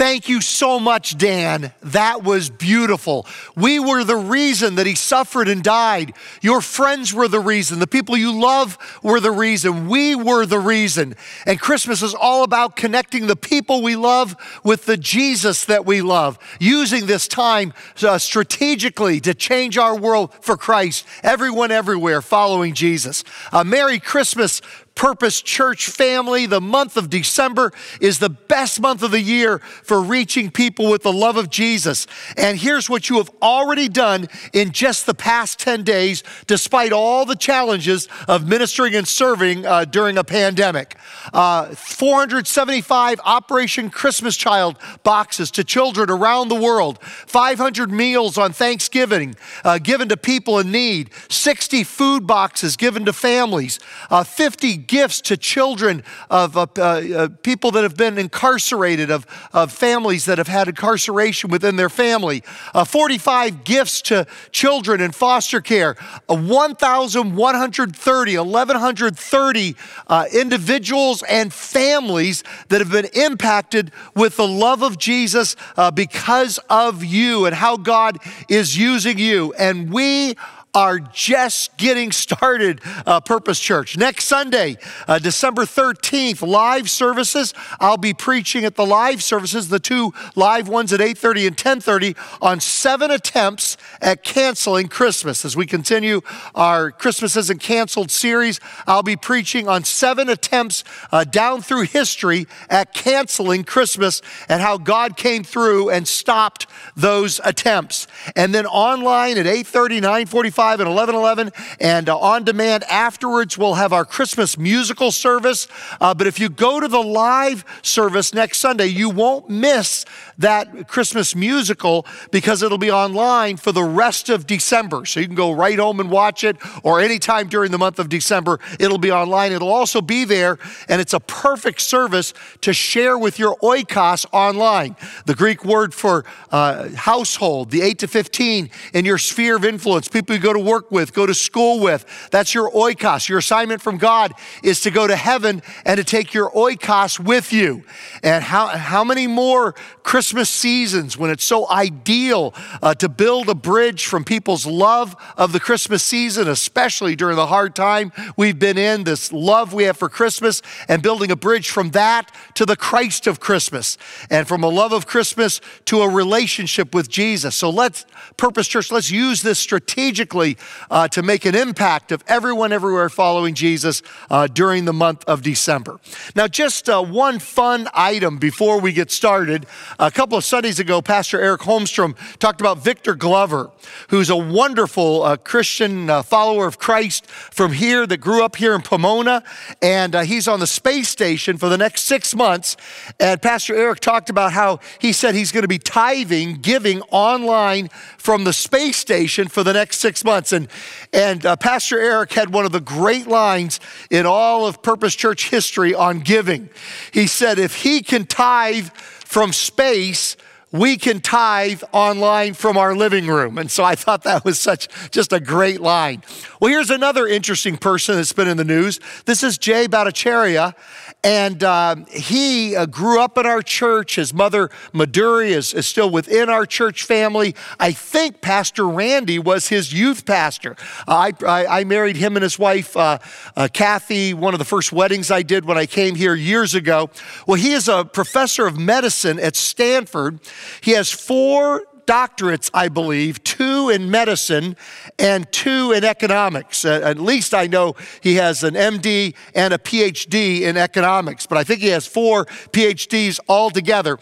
Thank you so much, Dan. That was beautiful. We were the reason that he suffered and died. Your friends were the reason. The people you love were the reason. We were the reason. And Christmas is all about connecting the people we love with the Jesus that we love, using this time uh, strategically to change our world for Christ. Everyone everywhere following Jesus. Uh, Merry Christmas, Purpose Church family, the month of December is the best month of the year for reaching people with the love of Jesus. And here's what you have already done in just the past 10 days, despite all the challenges of ministering and serving uh, during a pandemic. Uh, 475 Operation Christmas Child boxes to children around the world, 500 meals on Thanksgiving uh, given to people in need, 60 food boxes given to families, uh, 50 gifts to children of uh, uh, people that have been incarcerated, of, of families that have had incarceration within their family, uh, 45 gifts to children in foster care, 1,130, 1,130 uh, individuals and families that have been impacted with the love of Jesus uh, because of you and how God is using you. And we are just getting started, uh, Purpose Church. Next Sunday, uh, December 13th, live services. I'll be preaching at the live services, the two live ones at 8.30 and 10.30 on seven attempts at canceling Christmas. As we continue our Christmas Isn't Canceled series, I'll be preaching on seven attempts uh, down through history at canceling Christmas and how God came through and stopped those attempts. And then online at 8.30, 9.45, 5 and 11 11. And uh, on demand afterwards, we'll have our Christmas musical service. Uh, but if you go to the live service next Sunday, you won't miss that Christmas musical because it'll be online for the rest of December. So you can go right home and watch it, or anytime during the month of December, it'll be online. It'll also be there, and it's a perfect service to share with your oikos online. The Greek word for uh, household, the 8 to 15 in your sphere of influence, people you go to work with, go to school with. That's your oikos. Your assignment from God is to go to heaven and to take your oikos with you. And how, how many more Christmas seasons when it's so ideal uh, to build a bridge from people's love of the Christmas season, especially during the hard time we've been in, this love we have for Christmas, and building a bridge from that to the Christ of Christmas, and from a love of Christmas to a relationship with Jesus. So let's, Purpose Church, let's use this strategically uh, to make an impact of everyone everywhere following Jesus uh, during the month of December. Now, just uh, one fun item before we get started. A couple of Sundays ago, Pastor Eric Holmstrom talked about Victor Glover, who's a wonderful uh, Christian uh, follower of Christ from here that grew up here in Pomona. And uh, he's on the space station for the next six months. And Pastor Eric talked about how he said he's going to be tithing, giving online from the space station for the next six months. And, and uh, Pastor Eric had one of the great lines in all of Purpose Church history on giving. He said, if he can tithe from space, we can tithe online from our living room. And so I thought that was such just a great line. Well, here's another interesting person that's been in the news. This is Jay Bhattacharya. And um, he uh, grew up in our church. His mother, Maduri, is, is, still within our church family. I think Pastor Randy was his youth pastor. Uh, I, I, I, married him and his wife, uh, uh, Kathy, one of the first weddings I did when I came here years ago. Well, he is a professor of medicine at Stanford. He has four doctorates, I believe, two in medicine and two in economics. Uh, at least I know he has an MD and a PhD in economics, but I think he has four PhDs altogether.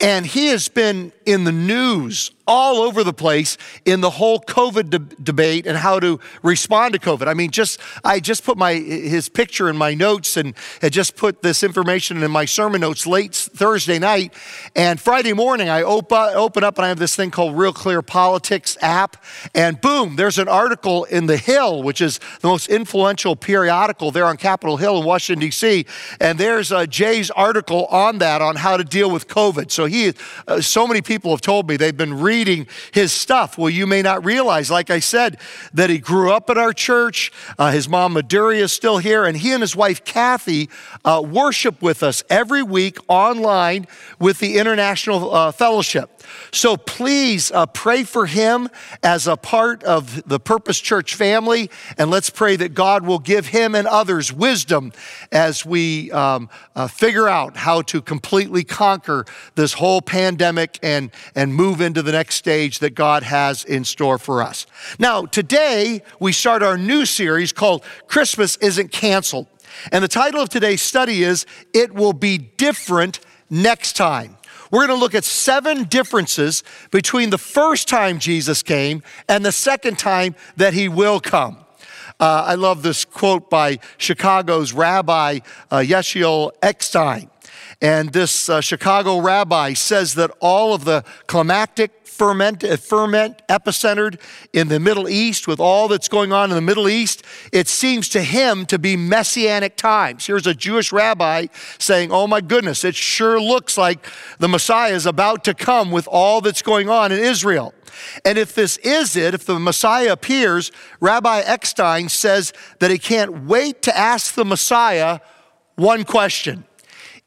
And he has been in the news all over the place in the whole COVID de- debate and how to respond to COVID. I mean, just I just put my his picture in my notes and had just put this information in my sermon notes late Thursday night, and Friday morning I open open up and I have this thing called Real Clear Politics app, and boom, there's an article in the Hill, which is the most influential periodical there on Capitol Hill in Washington D.C., and there's uh, Jay's article on that on how to deal with COVID. So he, uh, so many people have told me they've been. Re- reading his stuff. Well, you may not realize, like I said, that he grew up at our church. Uh, his mom, Maduri, is still here, and he and his wife, Kathy, uh, worship with us every week online with the International uh, Fellowship. So please uh, pray for him as a part of the Purpose Church family, and let's pray that God will give him and others wisdom as we um, uh, figure out how to completely conquer this whole pandemic and, and move into the next stage that God has in store for us. Now, today we start our new series called Christmas Isn't Canceled. And the title of today's study is It Will Be Different Next Time. We're going to look at seven differences between the first time Jesus came and the second time that he will come. Uh, I love this quote by Chicago's Rabbi uh, Yechiel Eckstein. And this uh, Chicago rabbi says that all of the climactic ferment, uh, ferment epicentered in the Middle East with all that's going on in the Middle East, it seems to him to be messianic times. Here's a Jewish rabbi saying, Oh my goodness, it sure looks like the Messiah is about to come with all that's going on in Israel. And if this is it, if the Messiah appears, Rabbi Eckstein says that he can't wait to ask the Messiah one question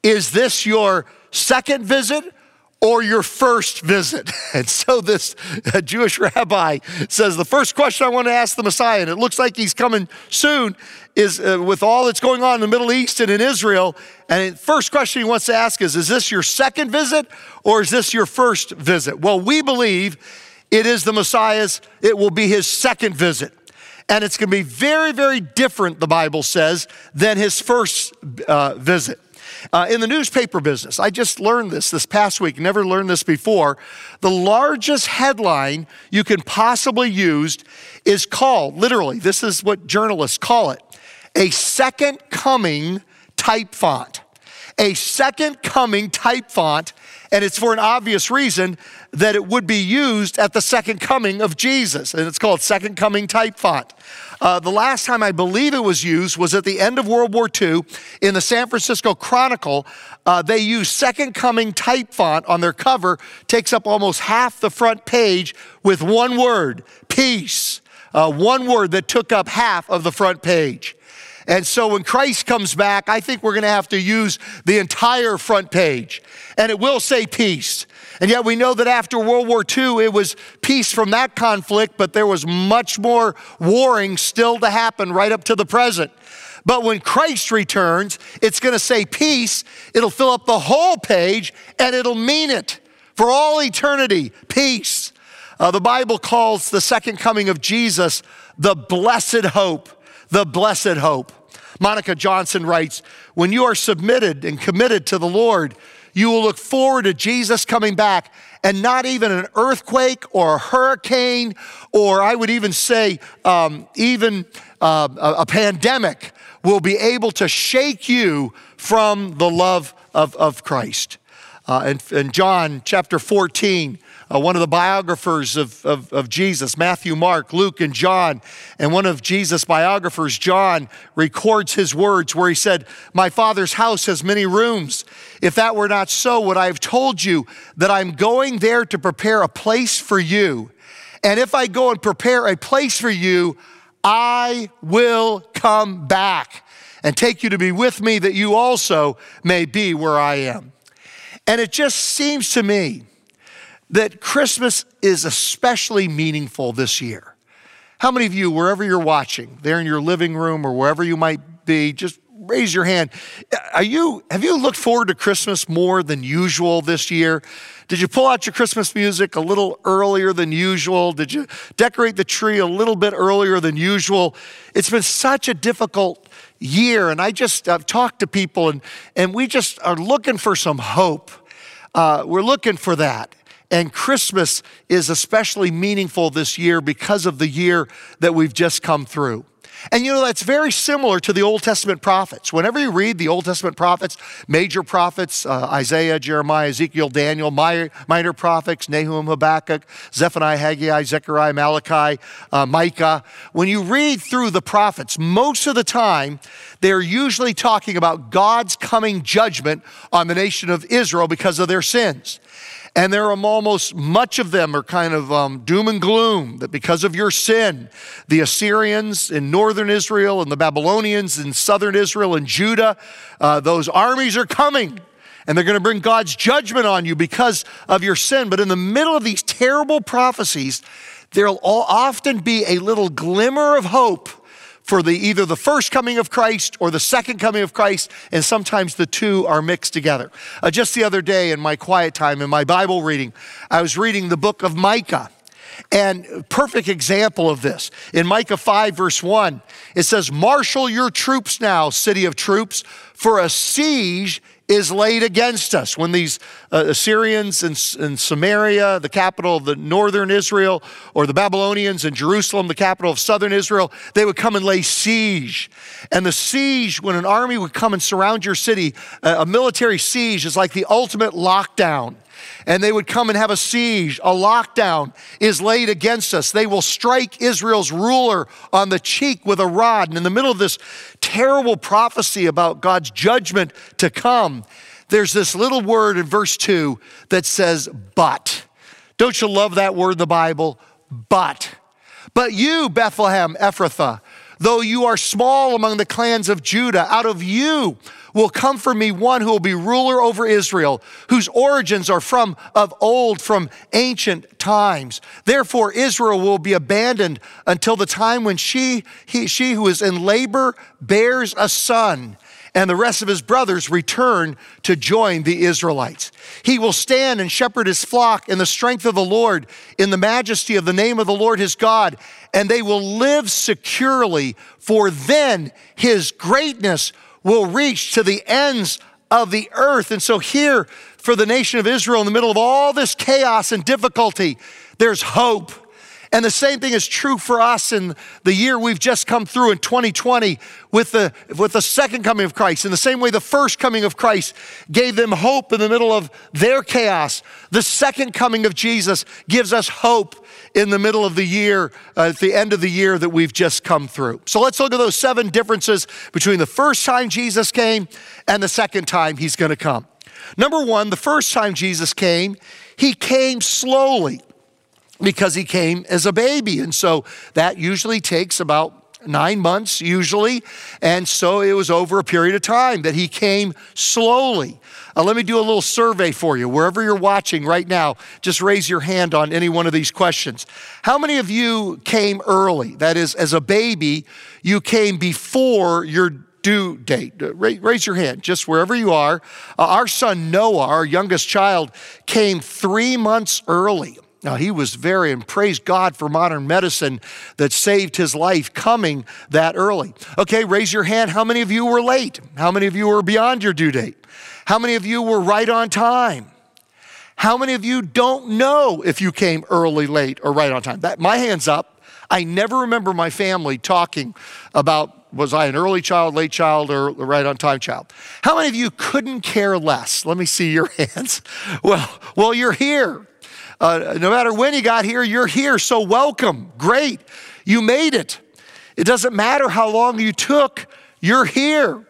Is this your second visit or your first visit? And so this Jewish rabbi says, The first question I want to ask the Messiah, and it looks like he's coming soon, is uh, with all that's going on in the Middle East and in Israel. And the first question he wants to ask is, Is this your second visit or is this your first visit? Well, we believe it is the Messiah's, it will be his second visit. And it's going to be very, very different, the Bible says, than his first uh, visit. Uh, in the newspaper business, I just learned this this past week, never learned this before. The largest headline you can possibly use is called, literally, this is what journalists call it, a second coming type font. A second coming type font, and it's for an obvious reason that it would be used at the second coming of Jesus, and it's called second coming type font. Uh, the last time I believe it was used was at the end of World War II in the San Francisco Chronicle. Uh, they used Second Coming type font on their cover, takes up almost half the front page with one word peace. Uh, one word that took up half of the front page. And so when Christ comes back, I think we're going to have to use the entire front page. And it will say peace. And yet we know that after World War II, it was peace from that conflict, but there was much more warring still to happen right up to the present. But when Christ returns, it's going to say peace. It'll fill up the whole page and it'll mean it for all eternity. Peace. Uh, the Bible calls the second coming of Jesus the blessed hope. The blessed hope. Monica Johnson writes When you are submitted and committed to the Lord, you will look forward to Jesus coming back and not even an earthquake or a hurricane, or I would even say, um, even uh, a, a pandemic will be able to shake you from the love of, of Christ. Uh, in, in John chapter 14, uh, one of the biographers of, of, of, Jesus, Matthew, Mark, Luke, and John. And one of Jesus' biographers, John, records his words where he said, My father's house has many rooms. If that were not so, would I have told you that I'm going there to prepare a place for you? And if I go and prepare a place for you, I will come back and take you to be with me that you also may be where I am. And it just seems to me that Christmas is especially meaningful this year. How many of you, wherever you're watching, there in your living room or wherever you might be, just raise your hand. Are you, have you looked forward to Christmas more than usual this year? Did you pull out your Christmas music a little earlier than usual? Did you decorate the tree a little bit earlier than usual? It's been such a difficult year, and I just I've talked to people, and, and we just are looking for some hope. Uh, we're looking for that. And Christmas is especially meaningful this year because of the year that we've just come through. And you know, that's very similar to the Old Testament prophets. Whenever you read the Old Testament prophets, major prophets, uh, Isaiah, Jeremiah, Ezekiel, Daniel, minor, minor, prophets, Nahum, Habakkuk, Zephaniah, Haggai, Zechariah, Malachi, uh, Micah, when you read through the prophets, most of the time, they're usually talking about God's coming judgment on the nation of Israel because of their sins. And there are almost much of them are kind of um, doom and gloom that because of your sin, the Assyrians in northern Israel and the Babylonians in southern Israel and Judah, uh, those armies are coming and they're going to bring God's judgment on you because of your sin. But in the middle of these terrible prophecies, there'll often be a little glimmer of hope for the either the first coming of Christ or the second coming of Christ, and sometimes the two are mixed together. Uh, just the other day in my quiet time in my Bible reading, I was reading the book of Micah. And perfect example of this. In Micah 5, verse 1, it says, Marshal your troops now, city of troops, for a siege is laid against us. When these uh, Assyrians in, in, Samaria, the capital of the northern Israel, or the Babylonians in Jerusalem, the capital of southern Israel, they would come and lay siege. And the siege, when an army would come and surround your city, uh, a military siege is like the ultimate lockdown and they would come and have a siege. A lockdown is laid against us. They will strike Israel's ruler on the cheek with a rod. And in the middle of this terrible prophecy about God's judgment to come, there's this little word in verse 2 that says, but. Don't you love that word in the Bible? But. But you, Bethlehem Ephrathah, though you are small among the clans of Judah, out of you will come for me one who will be ruler over Israel, whose origins are from of old, from ancient times. Therefore, Israel will be abandoned until the time when she, he, she who is in labor bears a son and the rest of his brothers return to join the Israelites. He will stand and shepherd his flock in the strength of the Lord, in the majesty of the name of the Lord his God, and they will live securely, for then his greatness will reach to the ends of the earth. And so, here for the nation of Israel, in the middle of all this chaos and difficulty, there's hope. And the same thing is true for us in the year we've just come through in 2020 with the, with the second coming of Christ. In the same way the first coming of Christ gave them hope in the middle of their chaos, the second coming of Jesus gives us hope in the middle of the year, uh, at the end of the year that we've just come through. So let's look at those seven differences between the first time Jesus came and the second time he's going to come. Number one, the first time Jesus came, he came slowly because he came as a baby. And so that usually takes about nine months, usually. And so it was over a period of time that he came slowly. Uh, let me do a little survey for you. Wherever you're watching right now, just raise your hand on any one of these questions. How many of you came early? That is, as a baby, you came before your due date. Uh, raise your hand, just wherever you are. Uh, our son Noah, our youngest child, came three months early. Now, he was very, and praise God for modern medicine that saved his life coming that early. Okay, raise your hand. How many of you were late? How many of you were beyond your due date? How many of you were right on time? How many of you don't know if you came early, late, or right on time? That, my hand's up. I never remember my family talking about was I an early child, late child, or right on time child. How many of you couldn't care less? Let me see your hands. Well, well, you're here. Uh, no matter when you got here, you're here. So welcome. Great. You made it. It doesn't matter how long you took, you're here.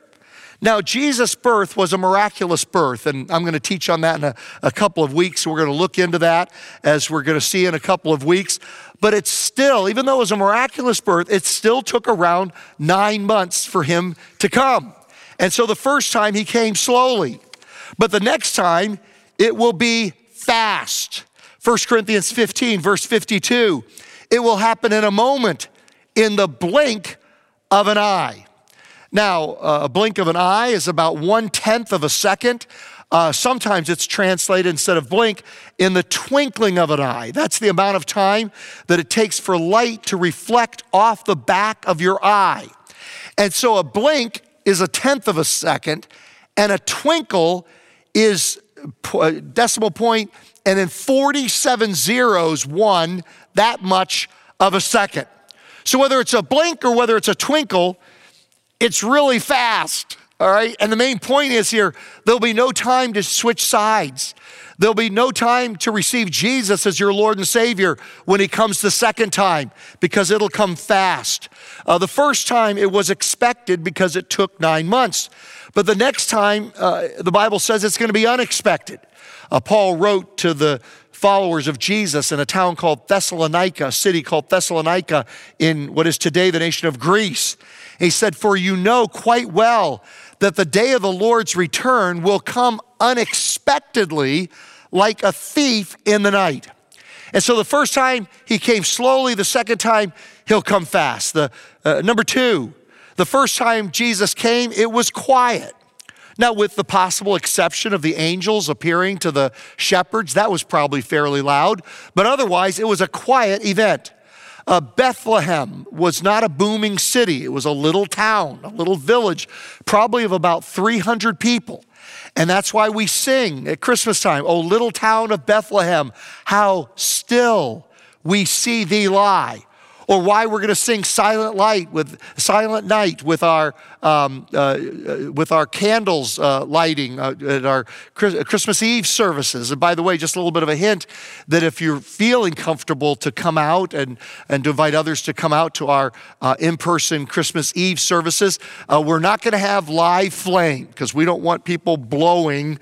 Now, Jesus' birth was a miraculous birth, and I'm going to teach on that in a, a couple of weeks. We're going to look into that as we're going to see in a couple of weeks. But it's still, even though it was a miraculous birth, it still took around nine months for him to come. And so the first time he came slowly, but the next time it will be fast. 1 Corinthians 15, verse 52. It will happen in a moment, in the blink of an eye. Now, uh, a blink of an eye is about one tenth of a second. Uh, sometimes it's translated instead of blink in the twinkling of an eye. That's the amount of time that it takes for light to reflect off the back of your eye. And so a blink is a tenth of a second, and a twinkle is Uh, decimal point, and then 47 zeros, one, that much of a second. So whether it's a blink or whether it's a twinkle, it's really fast, all right? And the main point is here there'll be no time to switch sides. There'll be no time to receive Jesus as your Lord and Savior when He comes the second time because it'll come fast. Uh, the first time it was expected because it took nine months. But the next time, uh, the Bible says it's going to be unexpected. Uh, Paul wrote to the followers of Jesus in a town called Thessalonica, a city called Thessalonica in what is today the nation of Greece. He said, For you know quite well that the day of the Lord's return will come unexpectedly like a thief in the night. And so the first time he came slowly, the second time he'll come fast. The uh, number 2, the first time Jesus came, it was quiet. Now, with the possible exception of the angels appearing to the shepherds, that was probably fairly loud, but otherwise it was a quiet event. Uh, Bethlehem was not a booming city, it was a little town, a little village, probably of about 300 people. And that's why we sing at Christmas time, Oh, little town of Bethlehem, how still we see thee lie or why we're going to sing silent light with silent night with our um, uh, uh, with our candles uh, lighting uh, at our Christmas Eve services. And by the way, just a little bit of a hint that if you're feeling comfortable to come out and and to invite others to come out to our uh, in-person Christmas Eve services, uh, we're not going to have live flame because we don't want people blowing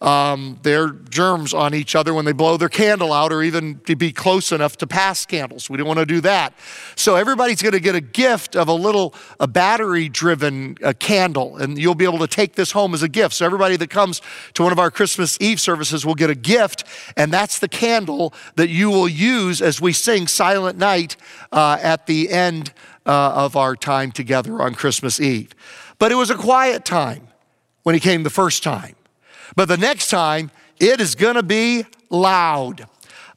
um, their germs on each other when they blow their candle out or even to be close enough to pass candles. We don't want to do that. So everybody's going to get a gift of a little a battery driven uh, candle, and you'll be able to take this home as a gift. So everybody that comes to one of our Christmas Eve services will get a gift, and that's the candle that you will use as we sing Silent Night uh, at the end uh, of our time together on Christmas Eve. But it was a quiet time when he came the first time. But the next time, it is going to be loud.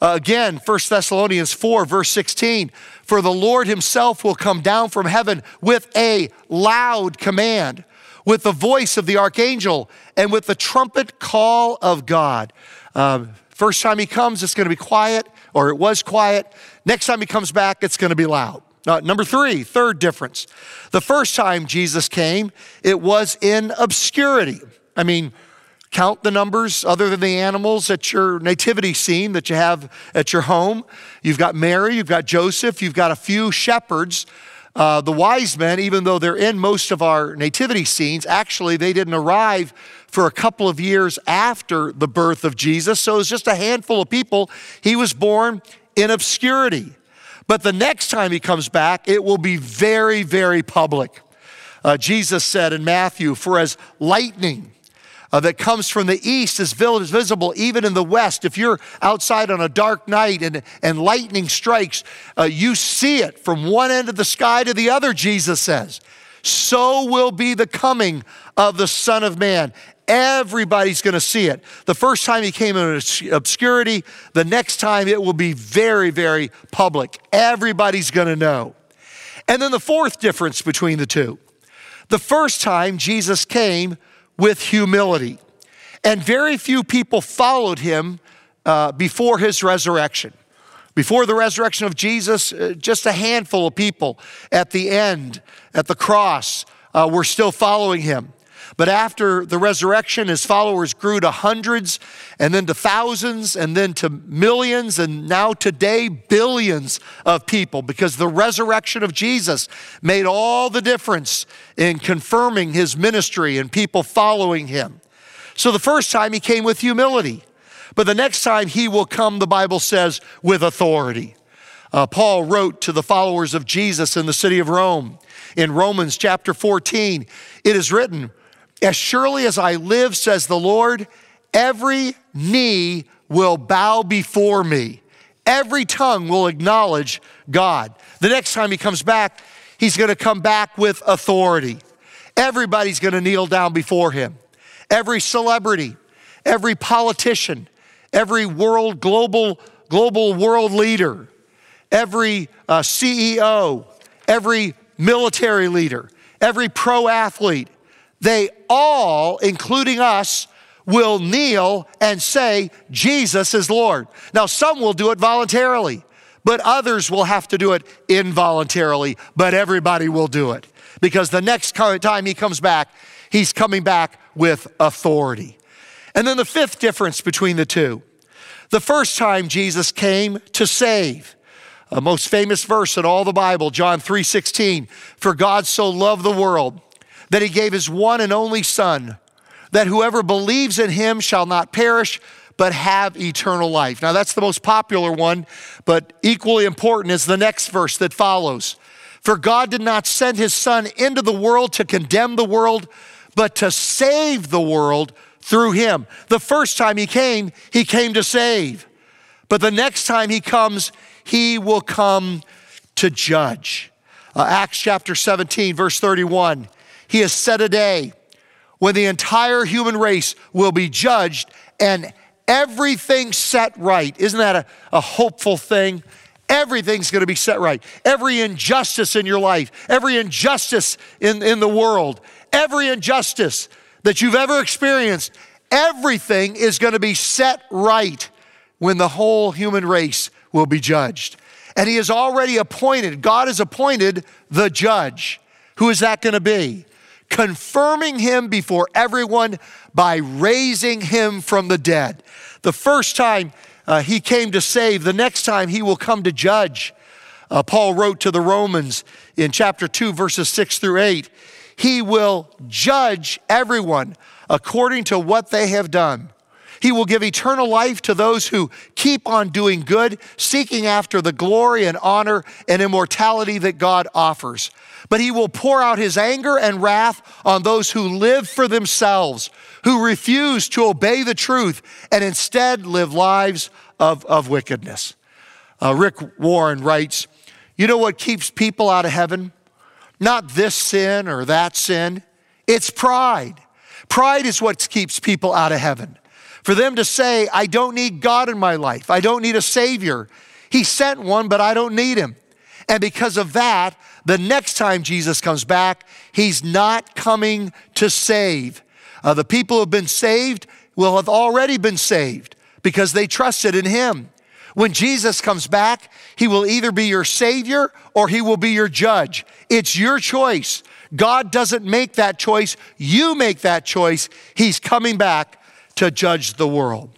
Uh, again, 1 Thessalonians 4, verse 16 For the Lord himself will come down from heaven with a loud command, with the voice of the archangel, and with the trumpet call of God. Uh, first time he comes, it's going to be quiet, or it was quiet. Next time he comes back, it's going to be loud. Uh, number three, third difference. The first time Jesus came, it was in obscurity. I mean, count the numbers other than the animals at your nativity scene that you have at your home. You've got Mary, you've got Joseph, you've got a few shepherds. Uh, the wise men, even though they're in most of our nativity scenes, actually they didn't arrive for a couple of years after the birth of Jesus. So it was just a handful of people. He was born in obscurity. But the next time he comes back, it will be very, very public. Uh, Jesus said in Matthew, For as lightning, uh, that comes from the east is visible even in the west. If you're outside on a dark night and, and lightning strikes, uh, you see it from one end of the sky to the other, Jesus says. So will be the coming of the Son of Man. Everybody's going to see it. The first time he came in obscurity, the next time it will be very, very public. Everybody's going to know. And then the fourth difference between the two the first time Jesus came, with humility. And very few people followed him uh, before his resurrection. Before the resurrection of Jesus, uh, just a handful of people at the end, at the cross, uh, were still following him. But after the resurrection, his followers grew to hundreds and then to thousands and then to millions and now today billions of people because the resurrection of Jesus made all the difference in confirming his ministry and people following him. So the first time he came with humility, but the next time he will come, the Bible says, with authority. Uh, Paul wrote to the followers of Jesus in the city of Rome in Romans chapter 14. It is written, as surely as I live, says the Lord, every knee will bow before me. Every tongue will acknowledge God. The next time he comes back, he's going to come back with authority. Everybody's going to kneel down before him. Every celebrity, every politician, every world, global, global world leader, every uh, CEO, every military leader, every pro athlete, they all, including us, will kneel and say, Jesus is Lord. Now, some will do it voluntarily, but others will have to do it involuntarily, but everybody will do it because the next time he comes back, he's coming back with authority. And then the fifth difference between the two the first time Jesus came to save. A most famous verse in all the Bible, John 3:16, for God so loved the world that he gave his one and only Son, that whoever believes in him shall not perish, but have eternal life. Now, that's the most popular one, but equally important is the next verse that follows. For God did not send his Son into the world to condemn the world, but to save the world through him. The first time he came, he came to save. But the next time he comes, he will come to judge. Uh, Acts chapter 17, verse 31. He has set a day when the entire human race will be judged and everything set right. Isn't that a, a hopeful thing? Everything's to be set right. Every injustice in your life, every injustice in, in the world, every injustice that you've ever experienced, everything is to be set right when the whole human race will be judged. And He has already appointed, God has appointed the judge. Who is that to be? Confirming him before everyone by raising him from the dead. The first time uh, he came to save, the next time he will come to judge. Uh, Paul wrote to the Romans in chapter 2, verses 6 through 8 He will judge everyone according to what they have done. He will give eternal life to those who keep on doing good, seeking after the glory and honor and immortality that God offers. But he will pour out his anger and wrath on those who live for themselves, who refuse to obey the truth and instead live lives of, of wickedness. Uh, Rick Warren writes, You know what keeps people out of heaven? Not this sin or that sin, it's pride. Pride is what keeps people out of heaven. For them to say, I don't need God in my life, I don't need a Savior. He sent one, but I don't need him. And because of that, the next time Jesus comes back, he's not coming to save. Uh, the people who have been saved will have already been saved because they trusted in him. When Jesus comes back, he will either be your Savior or he will be your judge. It's your choice. God doesn't make that choice, you make that choice. He's coming back to judge the world.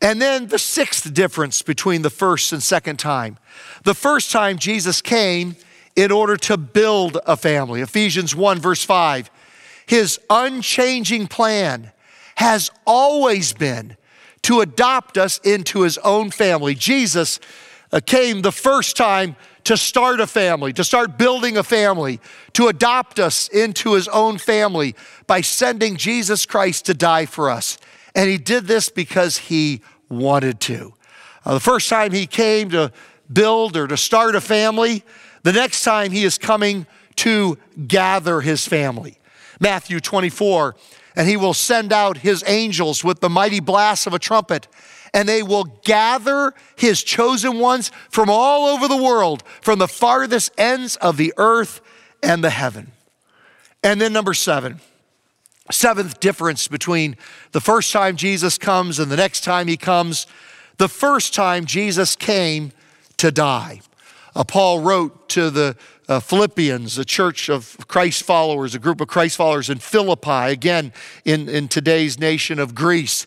And then the sixth difference between the first and second time. The first time Jesus came in order to build a family. Ephesians 1, verse 5. His unchanging plan has always been to adopt us into his own family. Jesus uh, came the first time to start a family, to start building a family, to adopt us into his own family by sending Jesus Christ to die for us. And he did this because he wanted to. Uh, the first time he came to build or to start a family, the next time he is coming to gather his family. Matthew 24, and he will send out his angels with the mighty blast of a trumpet, and they will gather his chosen ones from all over the world, from the farthest ends of the earth and the heaven. And then, number seven, seventh difference between the first time Jesus comes and the next time he comes. The first time Jesus came to die. Uh, Paul wrote to the uh, Philippians, a church of Christ followers, a group of Christ followers in Philippi, again in, in today's nation of Greece.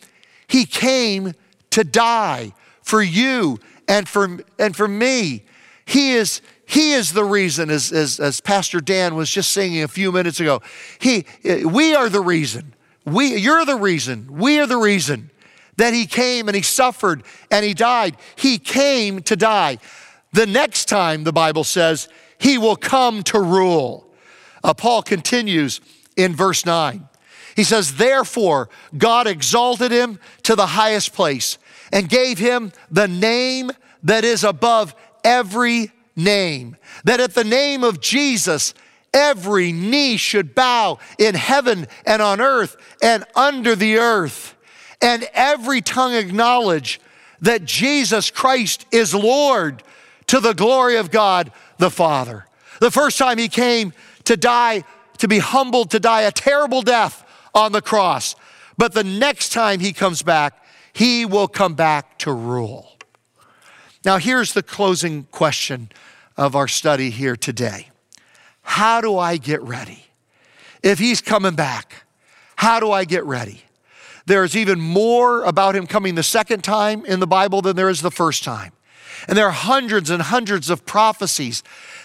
he came to die for you and for, and for me. He is, he is the reason, as, as, as Pastor Dan was just singing a few minutes ago. He, we are the reason. We, you're the reason. We are the reason that he came and he suffered and he died. He came to die. The next time, the Bible says, he will come to rule. Uh, Paul continues in verse 9. He says, Therefore, God exalted him to the highest place and gave him the name that is above every name, that at the name of Jesus, every knee should bow in heaven and on earth and under the earth, and every tongue acknowledge that Jesus Christ is Lord to the glory of God the Father. The first time he came to die, to be humbled, to die a terrible death on the cross. But the next time he comes back, he will come back to rule. Now, here's the closing question of our study here today How do I get ready? If he's coming back, how do I get ready? There's even more about him coming the second time in the Bible than there is the first time. And there are hundreds and hundreds of prophecies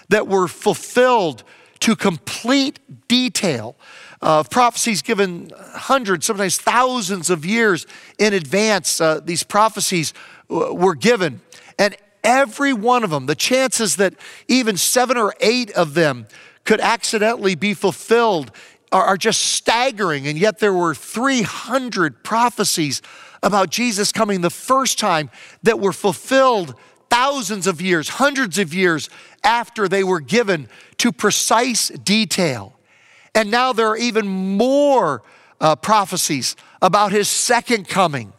that were fulfilled to complete detail of prophecies given hundreds, sometimes thousands of years in advance. Uh, these prophecies were given. And every one of them, the chances that even seven or eight of them could accidentally be fulfilled are, are just staggering. And yet there were 300 prophecies about Jesus coming the first time that were fulfilled thousands of years, hundreds of years after they were given to precise detail. And now there are even more uh, prophecies about his second coming.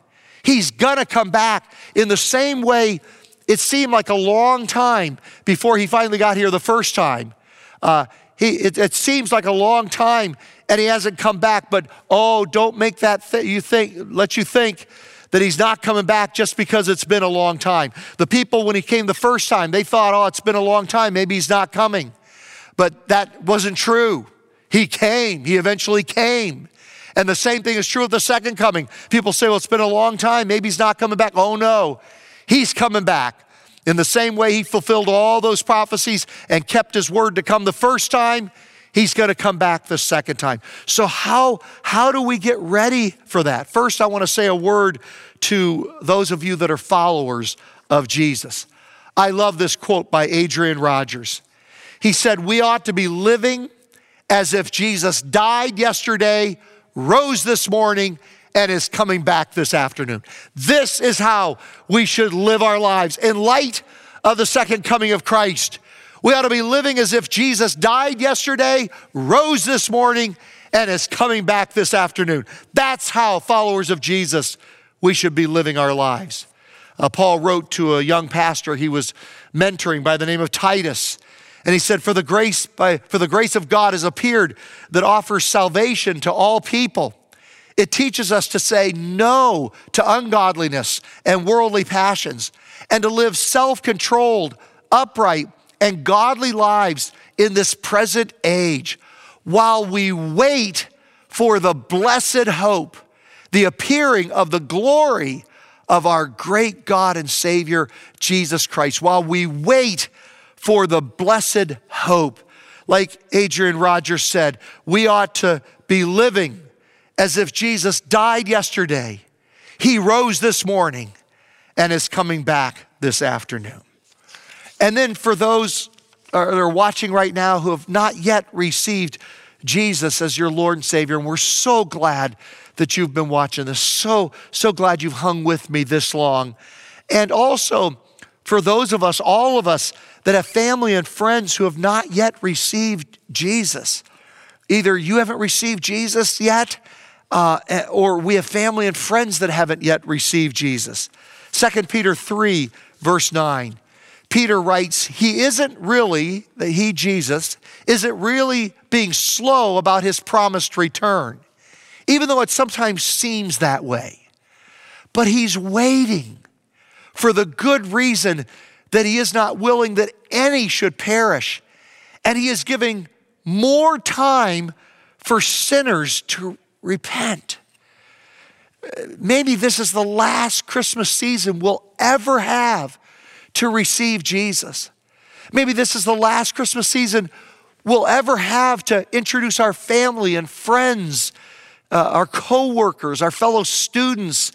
He's gonna come back in the same way it seemed like a long time before he finally got here the first time. Uh, he, it, it, seems like a long time and he hasn't come back, but oh, don't make that th- you think, let you think that he's not coming back just because it's been a long time. The people, when he came the first time, they thought, oh, it's been a long time, maybe he's not coming. But that wasn't true. He came, he eventually came. And the same thing is true of the second coming. People say, well, it's been a long time, maybe he's not coming back. Oh, no, he's coming back. In the same way he fulfilled all those prophecies and kept his word to come the first time, he's going to come back the second time. So how how do we get ready for that? First, I want to say a word to those of you that are followers of Jesus. I love this quote by Adrian Rogers. He said, "We ought to be living as if Jesus died yesterday, rose this morning, and is coming back this afternoon. This is how we should live our lives in light of the second coming of Christ. We ought to be living as if Jesus died yesterday, rose this morning, and is coming back this afternoon. That's how followers of Jesus we should be living our lives. Uh, Paul wrote to a young pastor he was mentoring by the name of Titus. And he said, for the, grace, by, for the grace of God has appeared that offers salvation to all people it teaches us to say no to ungodliness and worldly passions and to live self controlled, upright, and godly lives in this present age while we wait for the blessed hope, the appearing of the glory of our great God and Savior, Jesus Christ, while we wait for the blessed hope. Like Adrian Rogers said, we ought to be living as if Jesus died yesterday, he rose this morning and is coming back this afternoon. And then for those uh, that are watching right now who have not yet received Jesus as your Lord and Savior, and we're so glad that you've been watching this. So, so glad you've hung with me this long. And also, for those of us, all of us that have family and friends who have not yet received Jesus, either you haven't received Jesus yet, uh, eh, or we have family and friends that haven't yet received Jesus. 2 Peter 3, verse 9. Peter writes, He isn't really, that he, Jesus, isn't really being slow about his promised return, even though it sometimes seems that way. But he's waiting for the good reason that he is not willing that any should perish. And he is giving more time for sinners to repent. Maybe this is the last Christmas season we'll ever have to receive Jesus. Maybe this is the last Christmas season we'll ever have to introduce our family and friends, uh, our coworkers, our fellow students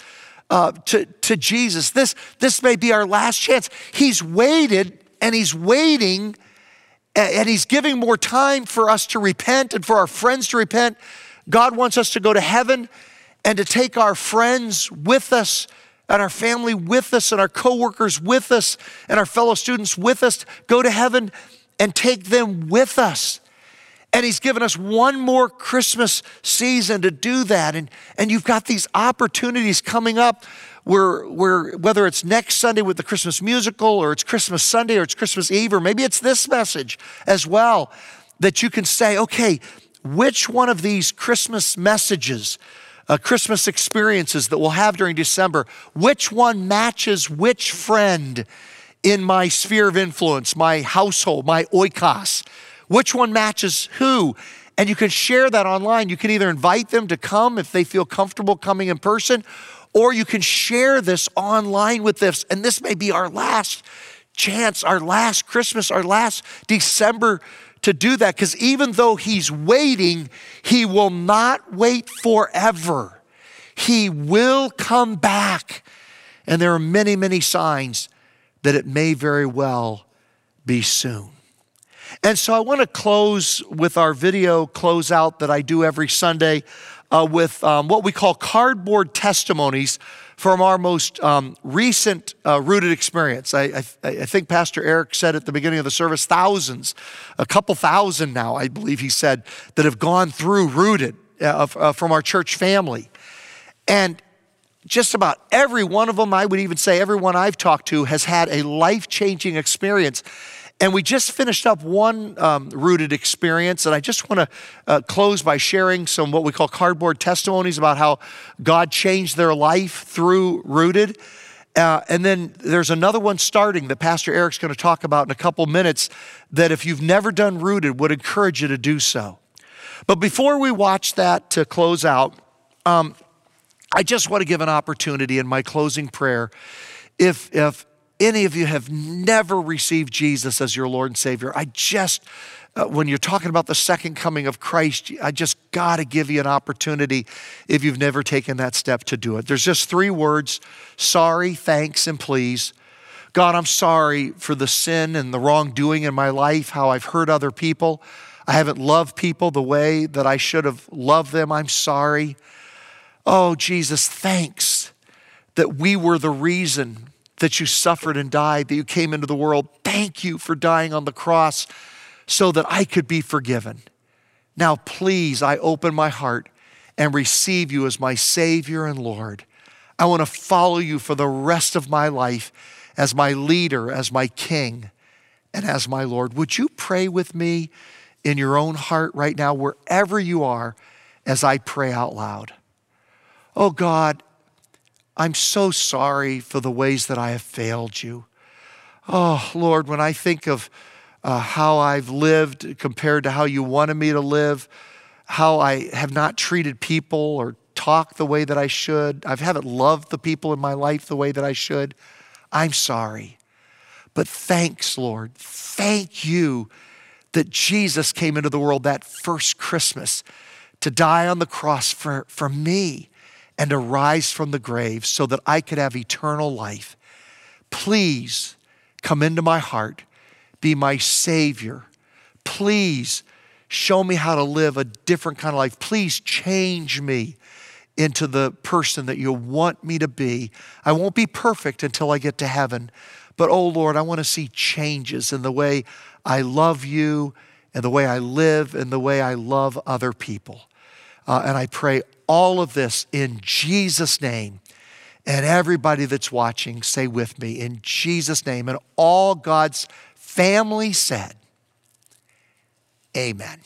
uh, to, to Jesus. This, this may be our last chance. He's waited and he's waiting and he's giving more time for us to repent and for our friends to repent God wants us to go to heaven and to take our friends with us and our family with us and our coworkers with us and our fellow students with us, go to heaven and take them with us. And he's given us one more Christmas season to do that. And, and you've got these opportunities coming up where, where whether it's next Sunday with the Christmas musical or it's Christmas Sunday or it's Christmas Eve or maybe it's this message as well, that you can say, okay, which one of these Christmas messages uh, Christmas experiences that we'll have during December, which one matches which friend in my sphere of influence, my household, my oikos? Which one matches who? And you can share that online. You can either invite them to come if they feel comfortable coming in person, or you can share this online with this. And this may be our last chance, our last Christmas, our last December to do that. Because even though He's waiting, He will not wait forever. He will come back. And there are many, many signs that it may very well be soon. And so I want to close with our video closeout that I do every Sunday uh, with um, what we call cardboard testimonies from our most um, recent uh, rooted experience. I, I, I, think Pastor Eric said at the beginning of the service thousands, a couple thousand now, I believe he said, that have gone through rooted uh, uh, from our church family. And just about every one of them, I would even say everyone I've talked to, has had a life changing experience. And we just finished up one um, rooted experience, and I just want to uh, close by sharing some what we call cardboard testimonies about how God changed their life through rooted. Uh, and then there's another one starting that Pastor Eric's going to talk about in a couple minutes that if you've never done rooted, would encourage you to do so. But before we watch that to close out, um, I just want to give an opportunity in my closing prayer. If, if any of you have never received Jesus as your Lord and Savior, I just, uh, when you're talking about the second coming of Christ, I just got to give you an opportunity if you've never taken that step to do it. There's just three words sorry, thanks, and please. God, I'm sorry for the sin and the wrongdoing in my life, how I've hurt other people. I haven't loved people the way that I should have loved them. I'm sorry. Oh, Jesus, thanks that we were the reason that you suffered and died, that you came into the world. Thank you for dying on the cross so that I could be forgiven. Now, please, I open my heart and receive you as my Savior and Lord. I want to follow you for the rest of my life as my leader, as my King, and as my Lord. Would you pray with me in your own heart right now, wherever you are, as I pray out loud? Oh God, I'm so sorry for the ways that I have failed you. Oh, Lord, when I think of uh, how I've lived compared to how you wanted me to live, how I have not treated people or talked the way that I should, I haven't loved the people in my life the way that I should, I'm sorry. But thanks, Lord. Thank you that Jesus came into the world that first Christmas to die on the cross for, for me and arise from the grave so that I could have eternal life. Please come into my heart, be my Savior. Please show me how to live a different kind of life. Please change me into the person that you want me to be. I won't be perfect until I get to heaven, but oh Lord, I want to see changes in the way I love you and the way I live and the way I love other people. Uh, and I pray all of this in Jesus' name. And everybody that's watching, say with me, in Jesus' name. And all God's family said, Amen.